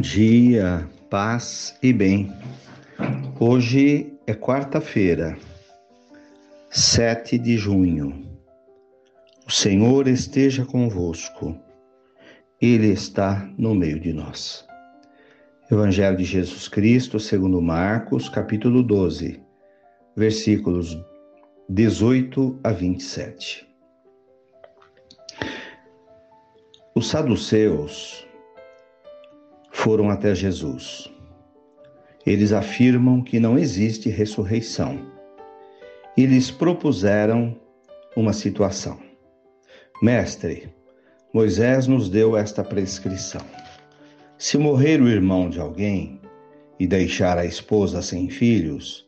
dia, paz e bem. Hoje é quarta-feira, 7 de junho. O Senhor esteja convosco, Ele está no meio de nós. Evangelho de Jesus Cristo, segundo Marcos, capítulo 12, versículos 18 a 27. Os saduceus foram até Jesus. Eles afirmam que não existe ressurreição e lhes propuseram uma situação. Mestre, Moisés nos deu esta prescrição: se morrer o irmão de alguém e deixar a esposa sem filhos,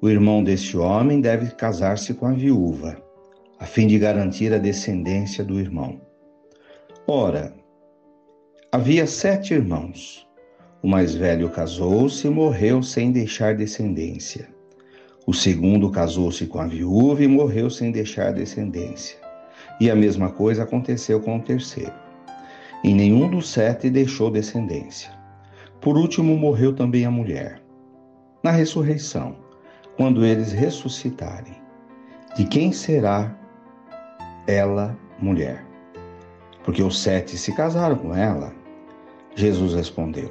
o irmão deste homem deve casar-se com a viúva, a fim de garantir a descendência do irmão. Ora, Havia sete irmãos. O mais velho casou-se e morreu sem deixar descendência. O segundo casou-se com a viúva e morreu sem deixar descendência. E a mesma coisa aconteceu com o terceiro. E nenhum dos sete deixou descendência. Por último, morreu também a mulher. Na ressurreição, quando eles ressuscitarem, de quem será ela mulher? Porque os sete se casaram com ela Jesus respondeu: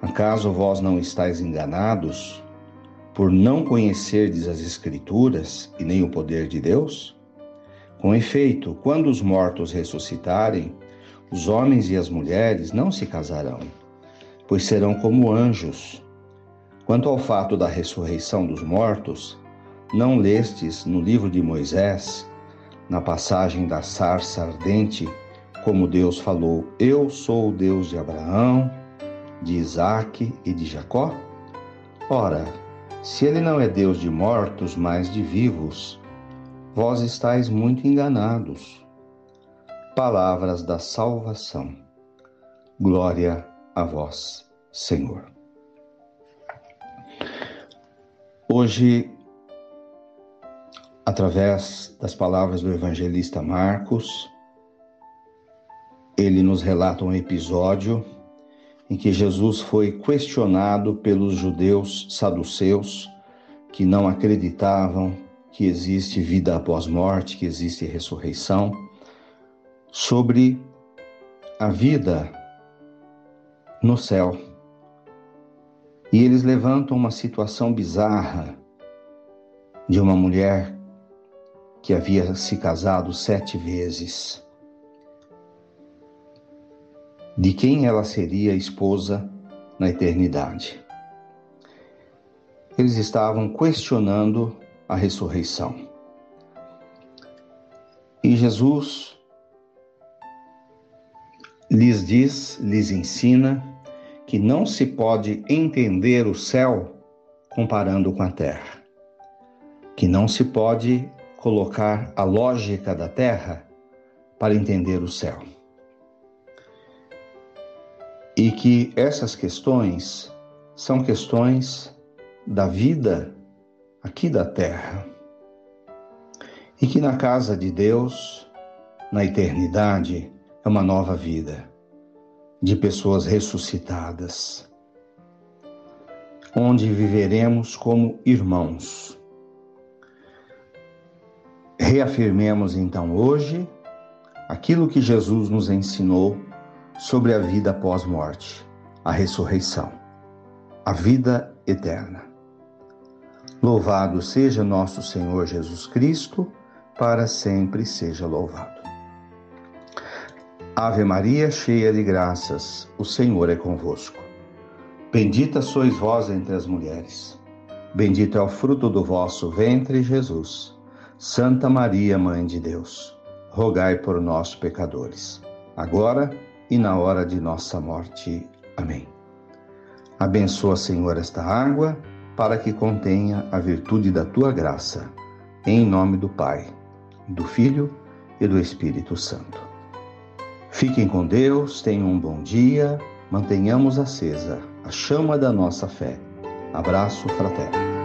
Acaso vós não estáis enganados por não conhecerdes as Escrituras e nem o poder de Deus? Com efeito, quando os mortos ressuscitarem, os homens e as mulheres não se casarão, pois serão como anjos. Quanto ao fato da ressurreição dos mortos, não lestes no livro de Moisés, na passagem da sarça ardente, como Deus falou: Eu sou o Deus de Abraão, de Isaque e de Jacó? Ora, se ele não é Deus de mortos, mas de vivos, vós estáis muito enganados. Palavras da salvação. Glória a vós, Senhor. Hoje, através das palavras do evangelista Marcos, ele nos relata um episódio em que Jesus foi questionado pelos judeus saduceus que não acreditavam que existe vida após morte, que existe ressurreição, sobre a vida no céu. E eles levantam uma situação bizarra de uma mulher que havia se casado sete vezes de quem ela seria esposa na eternidade. Eles estavam questionando a ressurreição. E Jesus lhes diz, lhes ensina que não se pode entender o céu comparando com a terra. Que não se pode colocar a lógica da terra para entender o céu e que essas questões são questões da vida aqui da terra. E que na casa de Deus, na eternidade, é uma nova vida de pessoas ressuscitadas, onde viveremos como irmãos. Reafirmemos então hoje aquilo que Jesus nos ensinou sobre a vida pós-morte, a ressurreição, a vida eterna. Louvado seja nosso Senhor Jesus Cristo, para sempre seja louvado. Ave Maria, cheia de graças, o Senhor é convosco. Bendita sois vós entre as mulheres. Bendito é o fruto do vosso ventre, Jesus. Santa Maria, Mãe de Deus, rogai por nós, pecadores, agora e e na hora de nossa morte. Amém. Abençoa, Senhor, esta água, para que contenha a virtude da tua graça. Em nome do Pai, do Filho e do Espírito Santo. Fiquem com Deus, tenham um bom dia, mantenhamos acesa a chama da nossa fé. Abraço fraterno.